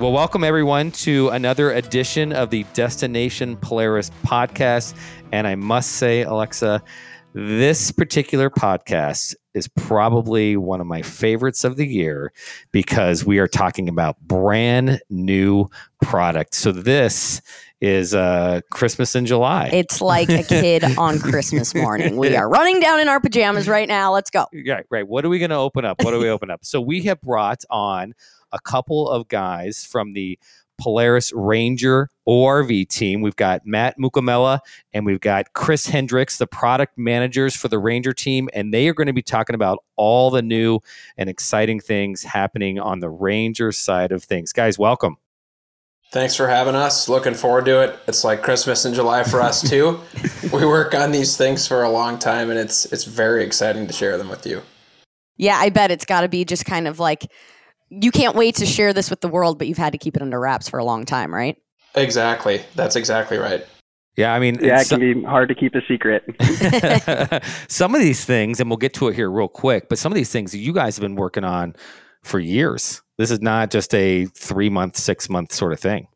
Well, welcome everyone to another edition of the Destination Polaris podcast. And I must say, Alexa, this particular podcast is probably one of my favorites of the year because we are talking about brand new product. So this is uh, Christmas in July. It's like a kid on Christmas morning. We are running down in our pajamas right now. Let's go. Right, right. What are we going to open up? What do we open up? So we have brought on a couple of guys from the Polaris Ranger ORV team. We've got Matt Mukomela and we've got Chris Hendricks, the product managers for the Ranger team, and they are going to be talking about all the new and exciting things happening on the Ranger side of things. Guys, welcome. Thanks for having us. Looking forward to it. It's like Christmas in July for us too. we work on these things for a long time and it's it's very exciting to share them with you. Yeah, I bet it's got to be just kind of like you can't wait to share this with the world, but you've had to keep it under wraps for a long time, right? Exactly. That's exactly right. Yeah, I mean, yeah, it can be hard to keep a secret. some of these things, and we'll get to it here real quick, but some of these things you guys have been working on for years. This is not just a three month, six month sort of thing.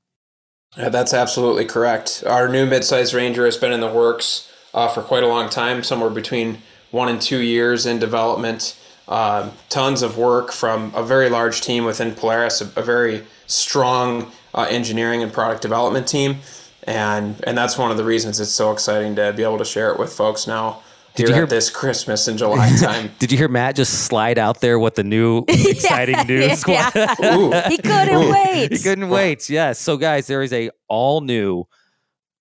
Yeah, that's absolutely correct. Our new midsize Ranger has been in the works uh, for quite a long time, somewhere between one and two years in development. Uh, tons of work from a very large team within Polaris, a, a very strong uh, engineering and product development team, and and that's one of the reasons it's so exciting to be able to share it with folks now. Did you hear this Christmas in July time? Did you hear Matt just slide out there what the new exciting yeah, news yeah. was? he couldn't Ooh. wait. He couldn't wait. Yes. Yeah. So guys, there is a all new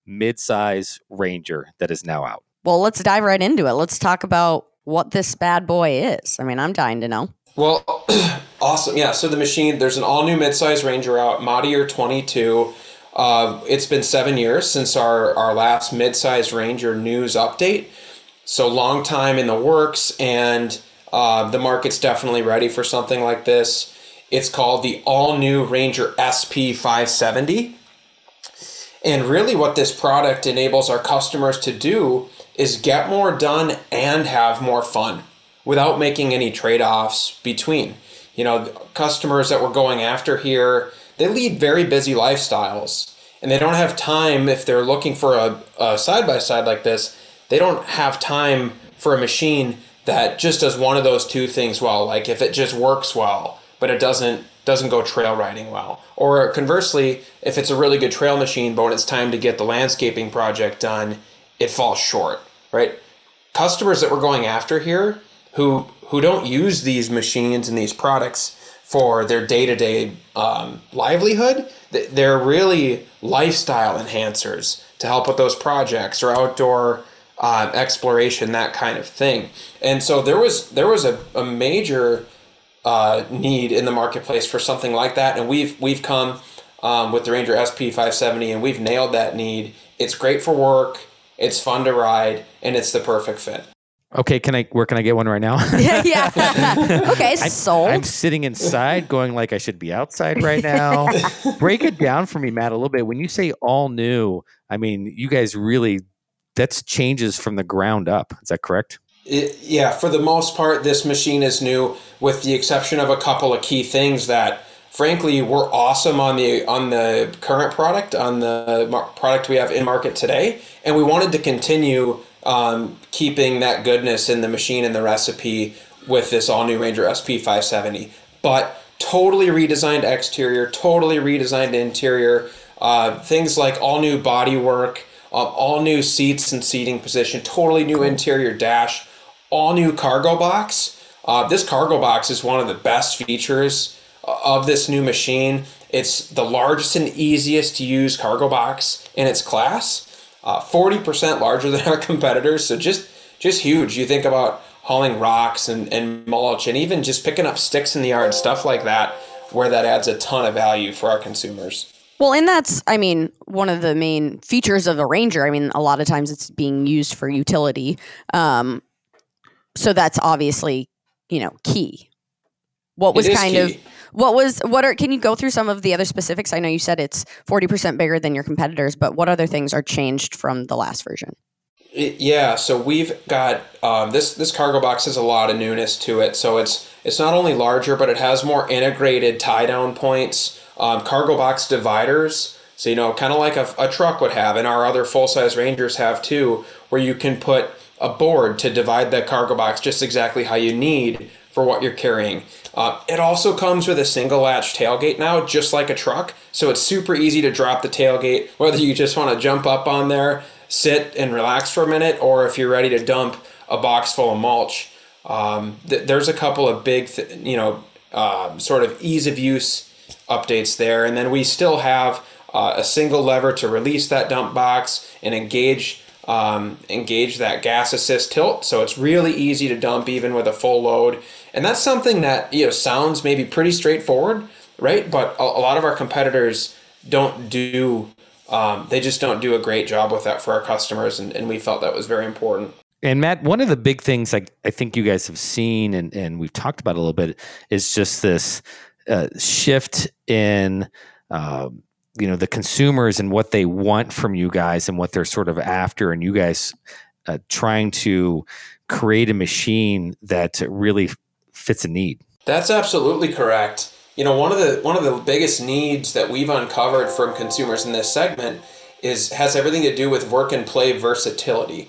midsize Ranger that is now out. Well, let's dive right into it. Let's talk about what this bad boy is. I mean, I'm dying to know. Well, awesome. Yeah. So the machine, there's an all new midsize Ranger out, model year 22. Uh, it's been seven years since our, our last midsize Ranger news update. So long time in the works, and uh, the market's definitely ready for something like this. It's called the all new Ranger SP 570. And really, what this product enables our customers to do is get more done and have more fun without making any trade offs between. You know, customers that we're going after here, they lead very busy lifestyles and they don't have time if they're looking for a side by side like this, they don't have time for a machine that just does one of those two things well. Like if it just works well, but it doesn't doesn't go trail riding well. Or conversely, if it's a really good trail machine, but when it's time to get the landscaping project done, it falls short, right? Customers that we're going after here who who don't use these machines and these products for their day-to-day um, livelihood they're really lifestyle enhancers to help with those projects or outdoor uh, exploration that kind of thing. And so there was there was a, a major uh, need in the marketplace for something like that. And we've we've come um, with the ranger sp 570 and we've nailed that need. It's great for work it's fun to ride, and it's the perfect fit. Okay, can I? Where can I get one right now? yeah, yeah. okay, I'm, sold. I'm sitting inside, going like I should be outside right now. Break it down for me, Matt, a little bit. When you say all new, I mean you guys really that's changes from the ground up. Is that correct? It, yeah, for the most part, this machine is new, with the exception of a couple of key things that frankly we're awesome on the on the current product on the product we have in market today and we wanted to continue um, keeping that goodness in the machine and the recipe with this all new ranger sp 570 but totally redesigned exterior totally redesigned interior uh, things like all new body work uh, all new seats and seating position totally new interior dash all new cargo box. Uh, this cargo box is one of the best features of this new machine. It's the largest and easiest to use cargo box in its class. Uh, 40% larger than our competitors, so just just huge. You think about hauling rocks and, and mulch and even just picking up sticks in the yard, stuff like that, where that adds a ton of value for our consumers. Well, and that's, I mean, one of the main features of a Ranger. I mean, a lot of times it's being used for utility. Um, so that's obviously, you know, key. What was kind key. of what was what are can you go through some of the other specifics? I know you said it's 40% bigger than your competitors, but what other things are changed from the last version? Yeah, so we've got um, this this cargo box has a lot of newness to it. So it's it's not only larger, but it has more integrated tie down points. um, cargo box dividers. So, you know, kind of like a, a truck would have, and our other full size Rangers have too, where you can put a board to divide the cargo box just exactly how you need for what you're carrying. Uh, it also comes with a single latch tailgate now, just like a truck. So it's super easy to drop the tailgate, whether you just want to jump up on there, sit and relax for a minute, or if you're ready to dump a box full of mulch. Um, th- there's a couple of big, th- you know, uh, sort of ease of use updates there. And then we still have uh, a single lever to release that dump box and engage um, engage that gas assist tilt. So it's really easy to dump even with a full load. And that's something that you know sounds maybe pretty straightforward, right? But a, a lot of our competitors don't do. Um, they just don't do a great job with that for our customers, and, and we felt that was very important. And Matt, one of the big things like I think you guys have seen and, and we've talked about a little bit is just this uh, shift in uh, you know the consumers and what they want from you guys and what they're sort of after, and you guys uh, trying to create a machine that really fits a need. That's absolutely correct. You know, one of the one of the biggest needs that we've uncovered from consumers in this segment is has everything to do with work and play versatility,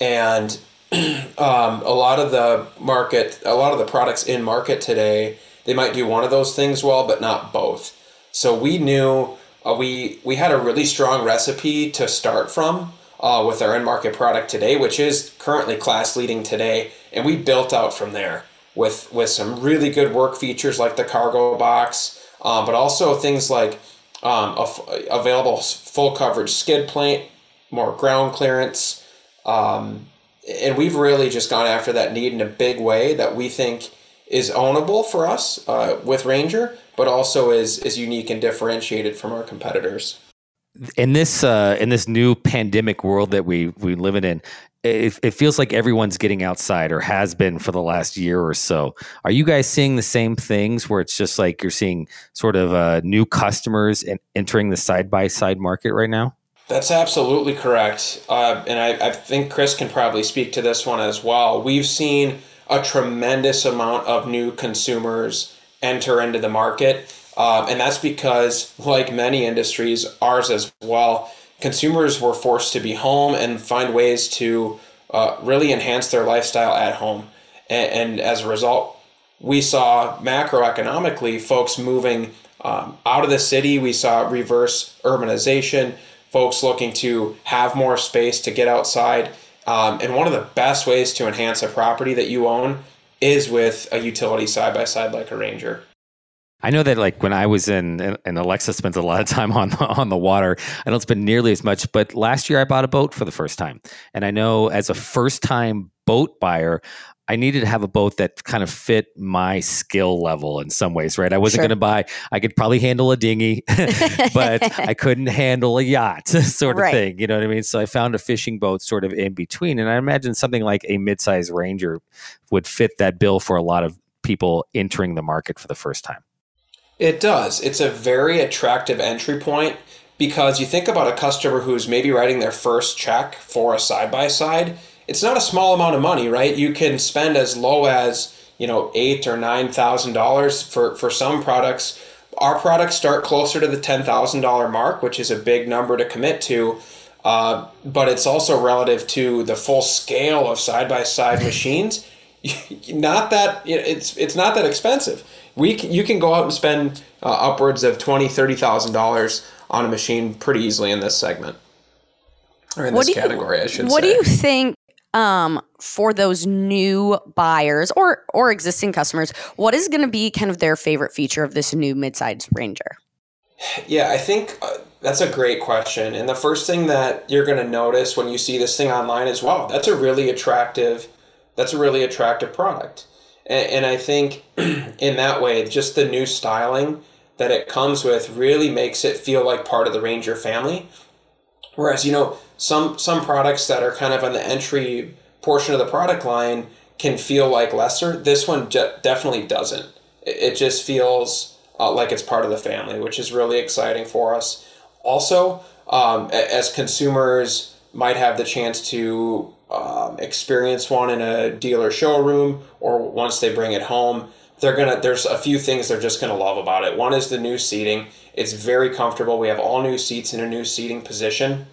and um, a lot of the market, a lot of the products in market today, they might do one of those things well, but not both. So we knew uh, we we had a really strong recipe to start from uh, with our end market product today, which is currently class leading today, and we built out from there with with some really good work features like the cargo box, uh, but also things like um, available full coverage skid plate, more ground clearance, um, and we've really just gone after that need in a big way that we think is ownable for us uh, with Ranger, but also is is unique and differentiated from our competitors. In this uh, in this new pandemic world that we we live in, it, it feels like everyone's getting outside or has been for the last year or so. Are you guys seeing the same things where it's just like you're seeing sort of uh, new customers in, entering the side by side market right now? That's absolutely correct. Uh, and I, I think Chris can probably speak to this one as well. We've seen a tremendous amount of new consumers enter into the market. Um, and that's because, like many industries, ours as well, consumers were forced to be home and find ways to uh, really enhance their lifestyle at home. And, and, as a result, we saw macroeconomically folks moving um, out of the city. We saw reverse urbanization, folks looking to have more space to get outside. Um, and one of the best ways to enhance a property that you own is with a utility side by side like a Ranger. I know that like when I was in and Alexa spends a lot of time on on the water. I don't spend nearly as much, but last year I bought a boat for the first time. And I know as a first time boat buyer, I needed to have a boat that kind of fit my skill level in some ways, right? I wasn't sure. going to buy, I could probably handle a dinghy, but I couldn't handle a yacht sort of right. thing. You know what I mean? So I found a fishing boat sort of in between. And I imagine something like a midsize Ranger would fit that bill for a lot of people entering the market for the first time. It does. It's a very attractive entry point because you think about a customer who's maybe writing their first check for a side by side. It's not a small amount of money, right? You can spend as low as you know eight or nine thousand dollars for for some products. Our products start closer to the ten thousand dollar mark, which is a big number to commit to. Uh, but it's also relative to the full scale of side by side machines. not that it's it's not that expensive we can, you can go out and spend uh, upwards of twenty thirty thousand dollars on a machine pretty easily in this segment or in what this category. You, I should. What say. do you think um, for those new buyers or or existing customers? What is going to be kind of their favorite feature of this new midsize Ranger? Yeah, I think uh, that's a great question. And the first thing that you're going to notice when you see this thing online is, wow, that's a really attractive. That's a really attractive product. And, and I think in that way, just the new styling that it comes with really makes it feel like part of the Ranger family. Whereas, you know, some some products that are kind of on the entry portion of the product line can feel like lesser. This one je- definitely doesn't. It, it just feels uh, like it's part of the family, which is really exciting for us. Also, um, as consumers might have the chance to um, experience one in a dealer showroom or once they bring it home. they're gonna there's a few things they're just gonna love about it. One is the new seating. It's very comfortable. We have all new seats in a new seating position.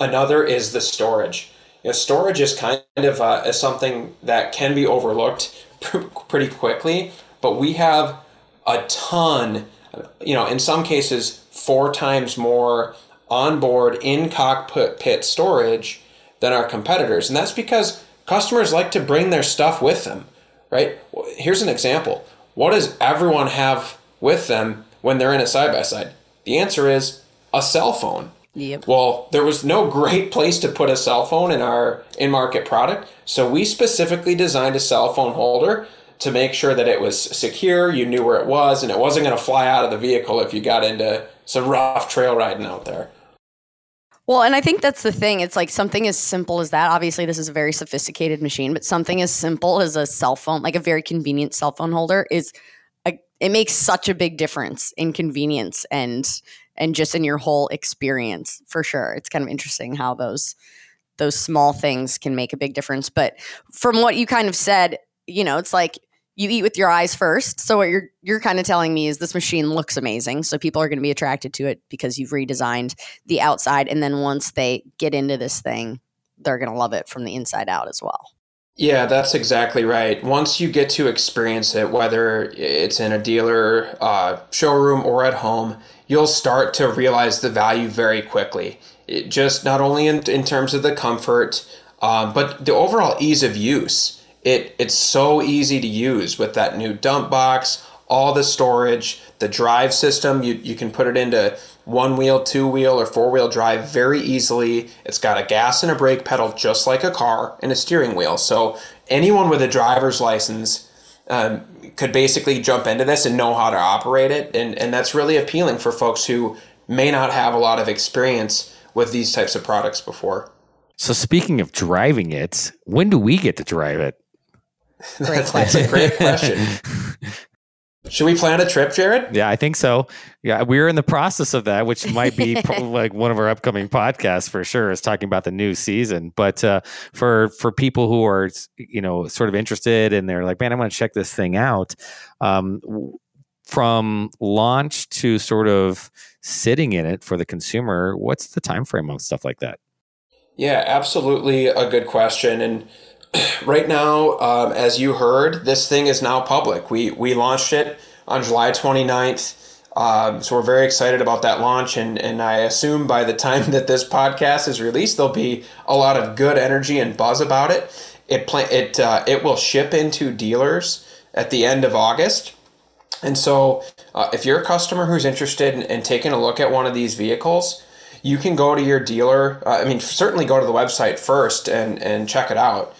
Another is the storage. You know, storage is kind of uh, is something that can be overlooked pretty quickly, but we have a ton. You know, in some cases, four times more onboard in cockpit pit storage than our competitors, and that's because customers like to bring their stuff with them. Right? Here's an example. What does everyone have with them when they're in a side by side? The answer is a cell phone. Yep. Well, there was no great place to put a cell phone in our in market product, so we specifically designed a cell phone holder to make sure that it was secure, you knew where it was, and it wasn't going to fly out of the vehicle if you got into some rough trail riding out there. Well, and I think that's the thing. It's like something as simple as that. Obviously, this is a very sophisticated machine, but something as simple as a cell phone, like a very convenient cell phone holder, is a, it makes such a big difference in convenience and and just in your whole experience for sure. It's kind of interesting how those those small things can make a big difference. But from what you kind of said, you know, it's like you eat with your eyes first. So what you're you're kind of telling me is this machine looks amazing. So people are going to be attracted to it because you've redesigned the outside and then once they get into this thing, they're going to love it from the inside out as well. Yeah, that's exactly right. Once you get to experience it, whether it's in a dealer uh, showroom or at home, you'll start to realize the value very quickly. It just not only in, in terms of the comfort, um, but the overall ease of use. It, it's so easy to use with that new dump box, all the storage, the drive system. You, you can put it into one wheel, two wheel, or four wheel drive very easily. It's got a gas and a brake pedal just like a car and a steering wheel. So anyone with a driver's license um, could basically jump into this and know how to operate it. And, and that's really appealing for folks who may not have a lot of experience with these types of products before. So speaking of driving it, when do we get to drive it? Great That's, that's a great question. Should we plan a trip, Jared? Yeah, I think so. Yeah, we're in the process of that, which might be pro- like one of our upcoming podcasts for sure. Is talking about the new season. But uh, for for people who are you know sort of interested and they're like, man, I want to check this thing out. Um, from launch to sort of sitting in it for the consumer, what's the time frame on stuff like that? Yeah, absolutely a good question. And right now, um, as you heard, this thing is now public. We we launched it on July 29th. Um, so we're very excited about that launch, and, and I assume by the time that this podcast is released, there'll be a lot of good energy and buzz about it. It pla- it uh, it will ship into dealers at the end of August, and so uh, if you're a customer who's interested in, in, taking a look at one of these vehicles, you can go to your dealer. Uh, I mean, certainly go to the website first and and check it out.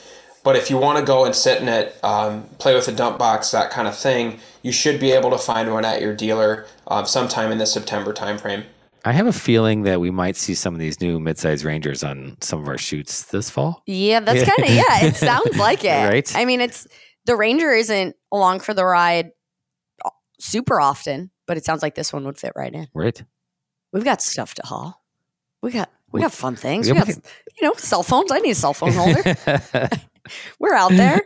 But if you want to go and sit in it, um, play with a dump box, that kind of thing, you should be able to find one at your dealer uh, sometime in the September timeframe. I have a feeling that we might see some of these new midsize Rangers on some of our shoots this fall. Yeah, that's kind of yeah. It sounds like it, right? I mean, it's the Ranger isn't along for the ride super often, but it sounds like this one would fit right in. Right. We've got stuff to haul. We got we got fun things. We got you know cell phones. I need a cell phone holder. We're out there.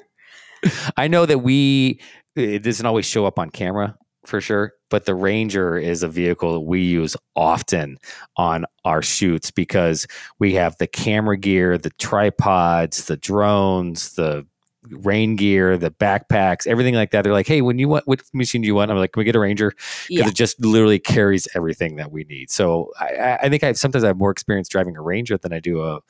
I know that we it doesn't always show up on camera for sure, but the Ranger is a vehicle that we use often on our shoots because we have the camera gear, the tripods, the drones, the rain gear, the backpacks, everything like that. They're like, hey, when you want, what machine do you want? I'm like, can we get a Ranger? Because yeah. it just literally carries everything that we need. So I, I think I sometimes I have more experience driving a Ranger than I do a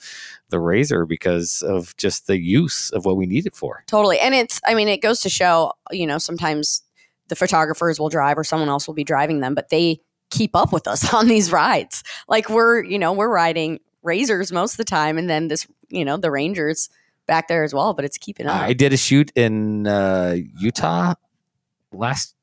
the RZR because of just the use of what we need it for. Totally, and it's I mean it goes to show you know sometimes the photographers will drive or someone else will be driving them, but they keep up with us on these rides. Like we're you know we're riding RZRs most of the time, and then this you know the Rangers back there as well, but it's keeping up. I did a shoot in uh, Utah last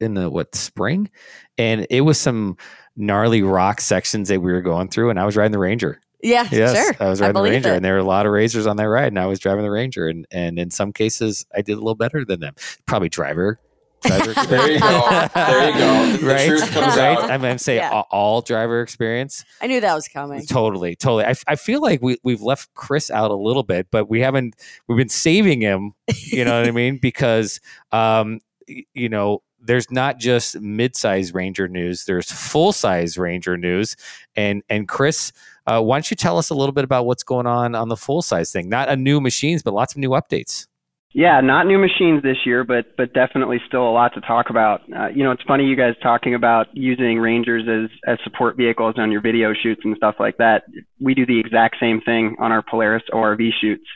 in the what spring, and it was some gnarly rock sections that we were going through, and I was riding the Ranger. Yeah, yes, sure. I was riding I the Ranger, it. and there were a lot of RZRs on that ride, and I was driving the Ranger, and and in some cases, I did a little better than them. Probably driver driver there you go. There you go. The right? truth comes right? out. I'm going to say yeah. all, all, driver experience. I knew that was coming. Totally, totally. I, I feel like we, we've left Chris out a little bit, but we haven't, we've been saving him, you know what I mean? Because um, you know, there's not just mid-size Ranger news. There's full-size Ranger news, and and Chris, uh, why don't you tell us a little bit about what's going on on the full-size thing? Not a new machines, but lots of new updates. Yeah, not new machines this year, but but definitely still a lot to talk about. Uh, you know, it's funny you guys talking about using Rangers as as support vehicles on your video shoots and stuff like that. We do the exact same thing on our Polaris ORV shoots.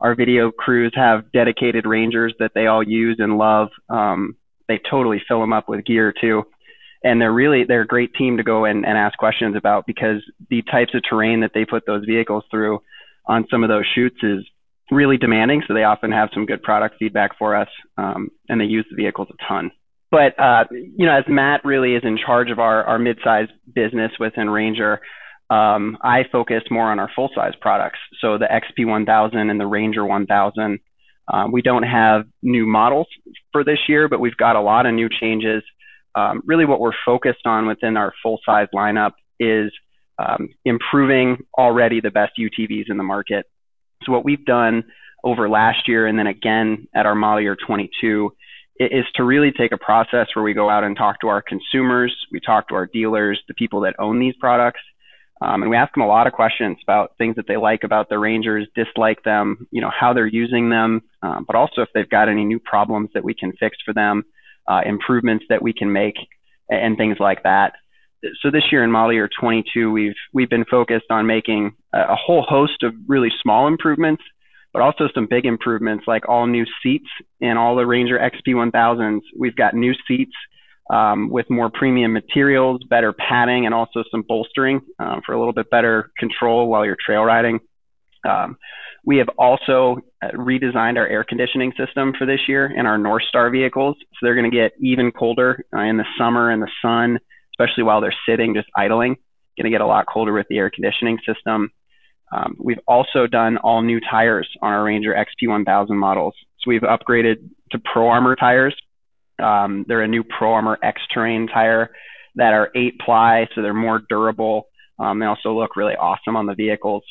Our video crews have dedicated Rangers that they all use and love. Um, they totally fill them up with gear too, and they're really they're a great team to go and, and ask questions about because the types of terrain that they put those vehicles through on some of those shoots is really demanding, so they often have some good product feedback for us, um, and they use the vehicles a ton. But uh, you know, as Matt really is in charge of our our mid-size business within Ranger, um, I focus more on our full-size products. So the XP 1000 and the Ranger 1000. Um, we don't have new models for this year, but we've got a lot of new changes. Um, really, what we're focused on within our full-size lineup is um, improving already the best UTVs in the market. So what we've done over last year and then again at our model year 22 is to really take a process where we go out and talk to our consumers, we talk to our dealers, the people that own these products, um, and we ask them a lot of questions about things that they like about the Rangers, dislike them, you know, how they're using them, um, but also if they've got any new problems that we can fix for them, uh, improvements that we can make, and things like that. So this year in model year 22, we've we've been focused on making a, a whole host of really small improvements, but also some big improvements like all new seats in all the Ranger XP 1000s. We've got new seats um, with more premium materials, better padding, and also some bolstering um, for a little bit better control while you're trail riding. Um, we have also uh, redesigned our air conditioning system for this year in our North Star vehicles. So they're going to get even colder uh, in the summer and the sun, especially while they're sitting, just idling. Going to get a lot colder with the air conditioning system. Um, we've also done all new tires on our Ranger XP 1000 models. So we've upgraded to Pro Armor tires. Um, they're a new Pro Armor X Terrain tire that are eight ply, so they're more durable. Um, they also look really awesome on the vehicles.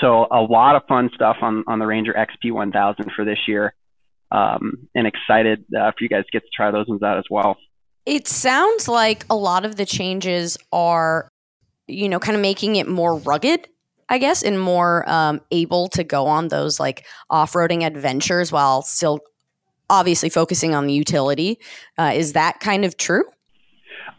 So a lot of fun stuff on, on the Ranger XP 1000 for this year. Um, and excited uh, for you guys to get to try those ones out as well. It sounds like a lot of the changes are, you know, kind of making it more rugged, I guess, and more um, able to go on those like off roading adventures while still obviously focusing on the utility. Uh, is that kind of true?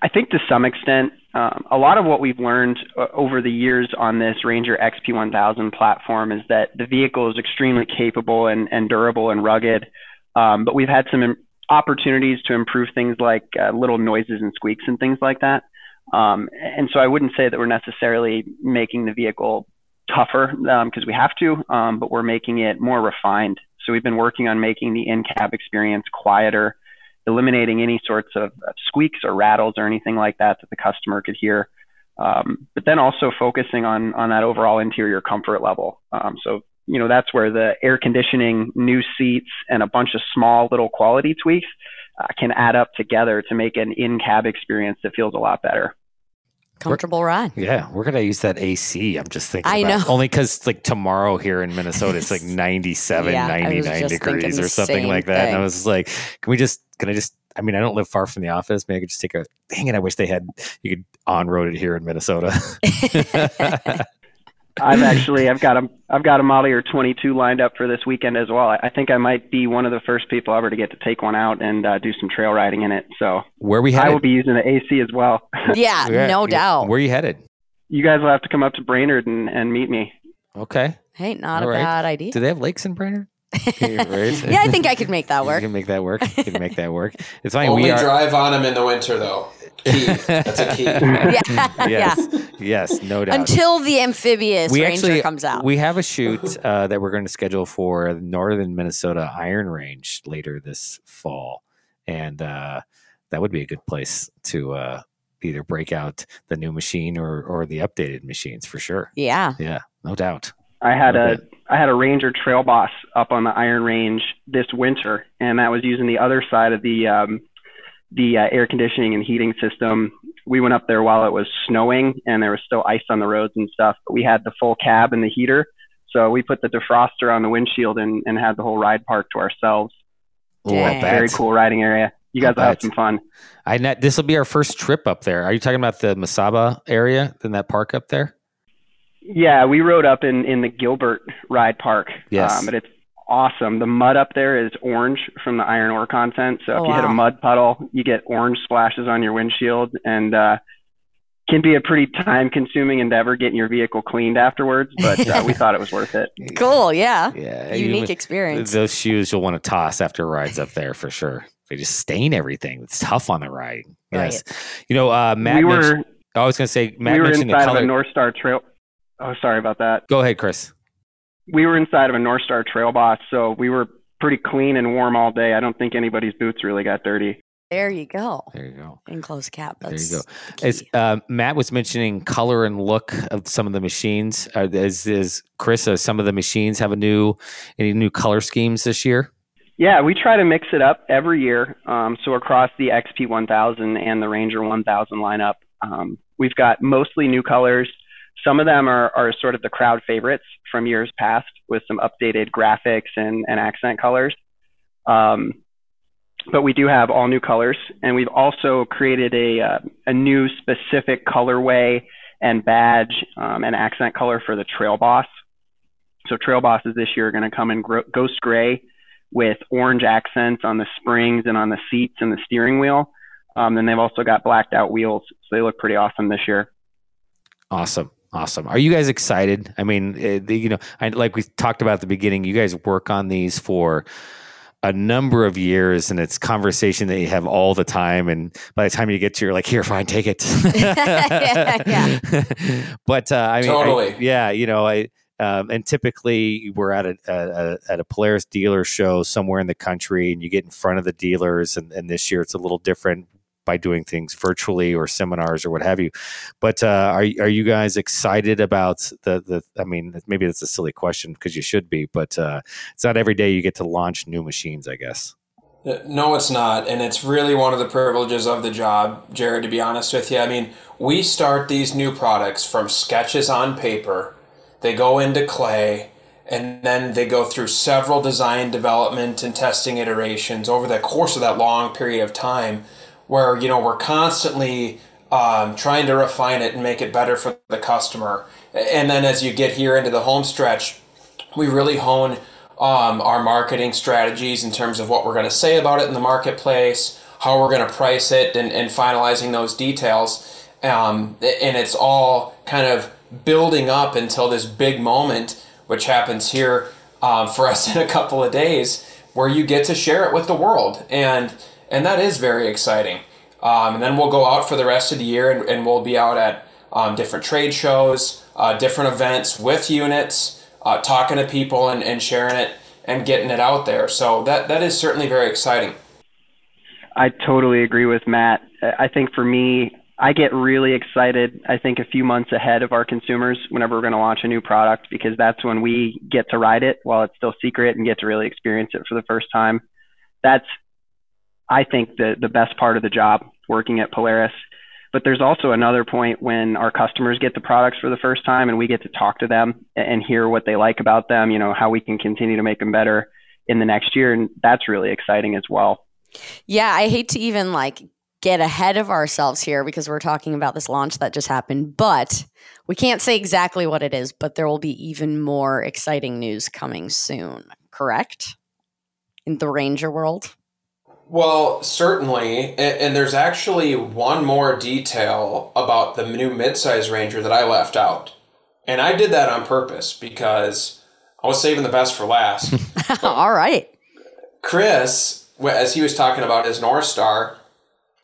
I think to some extent, um, a lot of what we've learned uh, over the years on this Ranger XP1000 platform is that the vehicle is extremely capable and, and durable and rugged. Um, but we've had some opportunities to improve things like uh, little noises and squeaks and things like that. Um, and so I wouldn't say that we're necessarily making the vehicle tougher because we have to, um, but we're making it more refined. So we've been working on making the in-cab experience quieter eliminating any sorts of squeaks or rattles or anything like that that the customer could hear. Um, but then also focusing on on that overall interior comfort level. Um, so you know that's where the air conditioning, new seats, and a bunch of small little quality tweaks uh, can add up together to make an in-cab experience that feels a lot better. Comfortable ride. Yeah, we're gonna use that AC. I'm just thinking. I about- know. Only because like tomorrow here in Minnesota, it's like 97, Yeah, 99 degrees or something like that. And I was like, can we just? Can I just? I mean, I don't live far from the office. Maybe I could just take a. Dang it! I wish they had. You could on road it here in Minnesota. I've actually I've got a I've got a model year 22 lined up for this weekend as well. I, I think I might be one of the first people ever to get to take one out and uh, do some trail riding in it. So Where we headed? I will be using the AC as well. yeah, Yeah, no yeah. doubt. Where are you headed? you guys will have to come up to Brainerd and, and meet me. Okay. Hey, not All a right. bad idea. Do they have lakes in Brainerd? Yeah, right. yeah, I think I could make that You work. can make that work. You can make that work. It's fine. Only we are. drive on them in the winter, though. Key. That's a key. yeah, yeah. Yes. Yes. No doubt. Until the amphibious we ranger actually comes out. we have a shoot uh, that we're going to schedule for northern minnesota iron range later this fall and uh, that would be a good place to uh, either break out the new machine or or the updated machines for sure yeah. yeah no doubt I had a Okay. I had a Ranger Trail Boss up on the Iron Range this winter, and that was using the other side of the um, the uh, air conditioning and heating system. We went up there while it was snowing, and there was still ice on the roads and stuff. But we had the full cab and the heater, so we put the defroster on the windshield and, and had the whole ride park to ourselves. oh bet Very cool riding area. you guys will have some fun. I this will be our first trip up there. Are you talking about the Mesaba area in that park up there? Yeah, we rode up in in the Gilbert Ride Park. Yes, um, but it's awesome. The mud up there is orange from the iron ore content. So oh, if you wow. hit a mud puddle, you get orange splashes on your windshield, and uh, can be a pretty time consuming endeavor getting your vehicle cleaned afterwards, but uh, we thought it was worth it. Cool, yeah. Yeah. Unique you, experience. Those shoes you'll want to toss after rides up there for sure. They just stain everything. It's tough on the ride. Yes. Right. You know, uh, Matt we were, I was going to say, Matt we were inside the color. of a North Star Trail. Oh, sorry about that. Go ahead, Chris. We were inside of a North Star Trail Boss, so we were pretty clean and warm all day. I don't think anybody's boots really got dirty. There you go. There you go. Enclosed cap. That's there you go. As uh, Matt was mentioning, color and look of some of the machines. Uh, is, is Chris? Uh, some of the machines have a new any new color schemes this year? Yeah, we try to mix it up every year. Um, so across the XP 1000 and the Ranger 1000 lineup, um, we've got mostly new colors. Some of them are, are sort of the crowd favorites from years past with some updated graphics and, and accent colors. Um, but we do have all new colors, and we've also created a uh, a new specific colorway and badge um, and accent color for the Trail Boss. So Trail Bosses this year are going to come in gro- ghost gray with orange accents on the springs and on the seats and the steering wheel. Um, and they've also got blacked out wheels, so they look pretty awesome this year. Awesome. Awesome. Are you guys excited? I mean, uh, you know, I, like we talked about at the beginning, you guys work on these for a number of years and it's conversation that you have all the time and by the time you get to you're like here fine take it yeah, yeah. but uh, i mean totally I, yeah you know i um, and typically we're at a, a, at a Polaris dealer show somewhere in the country and you get in front of the dealers and, and this year it's a little different by doing things virtually or seminars or what have you. But uh, are are you guys excited about the the? I mean, maybe that's a silly question because you should be, but uh, it's not every day you get to launch new machines. I guess. Uh, no, it's not, and it's really one of the privileges of the job, Jared. To be honest with you, I mean, we start these new products from sketches on paper. They go into clay and then they go through several design development and testing iterations over the course of that long period of time where you know we're constantly um, trying to refine it and make it better for the customer. And then as you get here into the home stretch, we really hone um, our marketing strategies in terms of what we're going to say about it in the marketplace, how we're going to price it, and, and finalizing those details. Um, and it's all kind of building up until this big moment, which happens here um, for us in a couple of days, where you get to share it with the world. And and that is very exciting. Um, and then we'll go out for the rest of the year and, and we'll be out at um, different trade shows, uh, different events with units, uh, talking to people and, and sharing it and getting it out there. So that, that is certainly very exciting. I totally agree with Matt. I think for me, I get really excited, I think, a few months ahead of our consumers whenever we're going to launch a new product because that's when we get to ride it while it's still secret and get to really experience it for the first time. That's I think the the best part of the job working at Polaris. But there's also another point when our customers get the products for the first time and we get to talk to them and hear what they like about them, you know, how we can continue to make them better in the next year. And that's really exciting as well. Yeah, I hate to even like get ahead of ourselves here because we're talking about this launch that just happened, but we can't say exactly what it is, but there will be even more exciting news coming soon, correct? In the Ranger world? Well, certainly, and, and, there's actually one more detail about the new midsize Ranger that I left out, and I did that on purpose because I was saving the best for last. All right, Chris, as he was talking about his North Star,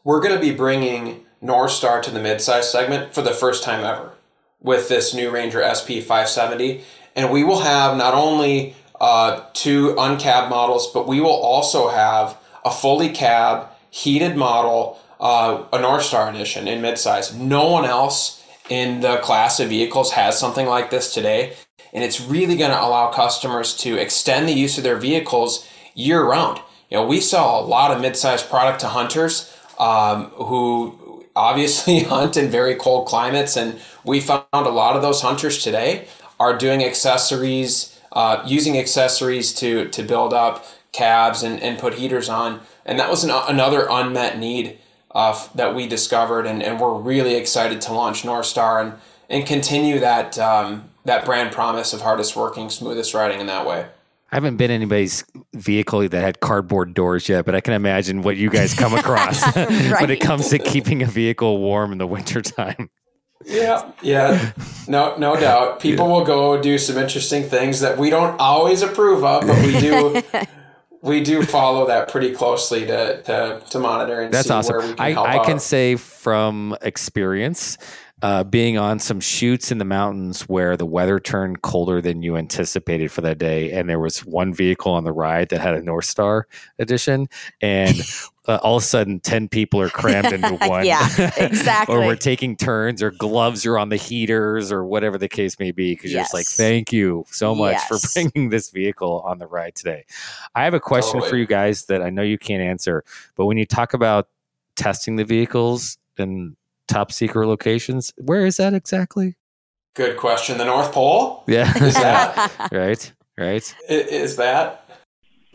we're going to be bringing North Star to the midsize segment for the first time ever with this new Ranger SP 570, and we will have not only uh, two uncab models, but we will also have a fully cab, heated model, uh, a North Star edition in midsize. No one else in the class of vehicles has something like this today. And it's really going to allow customers to extend the use of their vehicles year round. You know, we sell a lot of midsize product to hunters um, who obviously hunt in very cold climates. And we found a lot of those hunters today are doing accessories, uh, using accessories to, to build up cabs and, and put heaters on. And that was an, another unmet need uh, that we discovered, and, and we're really excited to launch North Star and, and continue that um, that brand promise of hardest working, smoothest riding in that way. I haven't been anybody's vehicle that had cardboard doors yet, but I can imagine what you guys come across when it comes to keeping a vehicle warm in the wintertime. Yeah, yeah, no, no doubt. People will go do some interesting things that we don't always approve of, but we do. we do follow that pretty closely to to, to monitor and That's see awesome. where we can I, help I can say from experience, uh, being on some shoots in the mountains where the weather turned colder than you anticipated for that day, and there was one vehicle on the ride that had a North Star edition, and uh, all of a sudden ten people are crammed into one. Yeah, exactly. or we're taking turns, or gloves are on the heaters, or whatever the case may be. Because you're just like, thank you so much Yes. for bringing this vehicle on the ride today. I have a question for you guys that I know you can't answer, but when you talk about testing the vehicles in top secret locations, where is that exactly? Good question. The North Pole Yeah, is that right, right. is that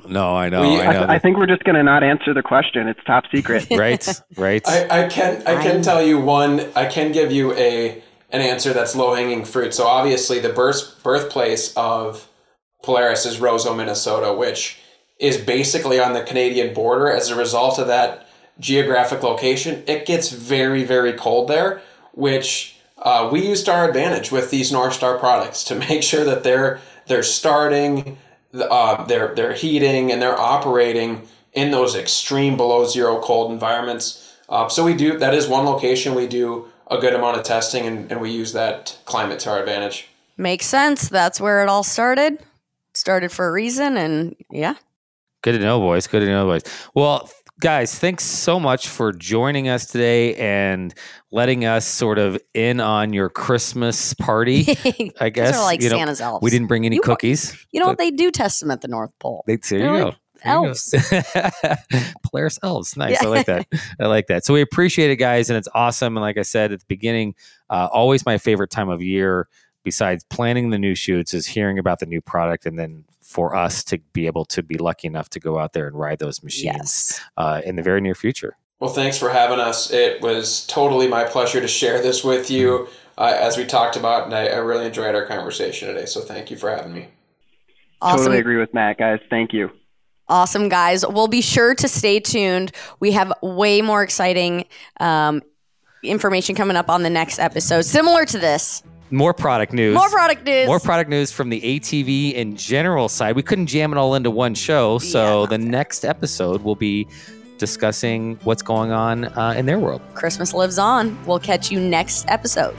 No, I know, We- I know. I, I think we're just going to not answer the question. It's top secret. right, right. I, I can I can I- tell you one. I can give you a an answer that's low hanging fruit. So obviously, the birth birthplace of Polaris is Roseau, Minnesota, which is basically on the Canadian border. As a result of that geographic location, it gets very very cold there, which uh, we used to our advantage with these North Star products to make sure that they're they're starting, uh, they're they're heating, and they're operating in those extreme below zero cold environments. Uh, so we do that is one location we do a good amount of testing, and, and we use that climate to our advantage. Makes sense. That's where it all started. Started for a reason, and yeah. Good to know, boys. Good to know, boys. Well, guys, thanks so much for joining us today and letting us sort of in on your Christmas party. I guess are like you know, Santa's elves. we didn't bring any You- cookies. You know what? They do test them at the North Pole. They, there They're you like go. There you go. elves. Polaris elves. Nice. I like that. I like that. So we appreciate it, guys, and it's awesome. And like I said at the beginning, uh, always my favorite time of year, besides planning the new shoots, is hearing about the new product, and then for us to be able to be lucky enough to go out there and ride those machines Yes. uh, in the very near future. Well, thanks for having us. It was totally my pleasure to share this with you, uh, as we talked about, and I, I really enjoyed our conversation today. So thank you for having me. Awesome. Totally agree with Matt, guys. Thank you. Awesome, guys. We'll be sure to stay tuned. We have way more exciting um, information coming up on the next episode, similar to this. More product news. More product news. More product news from the ATV and general side. We couldn't jam it all into one show, so Yeah. the next episode will be discussing what's going on uh, in their world. Christmas lives on. We'll catch you next episode.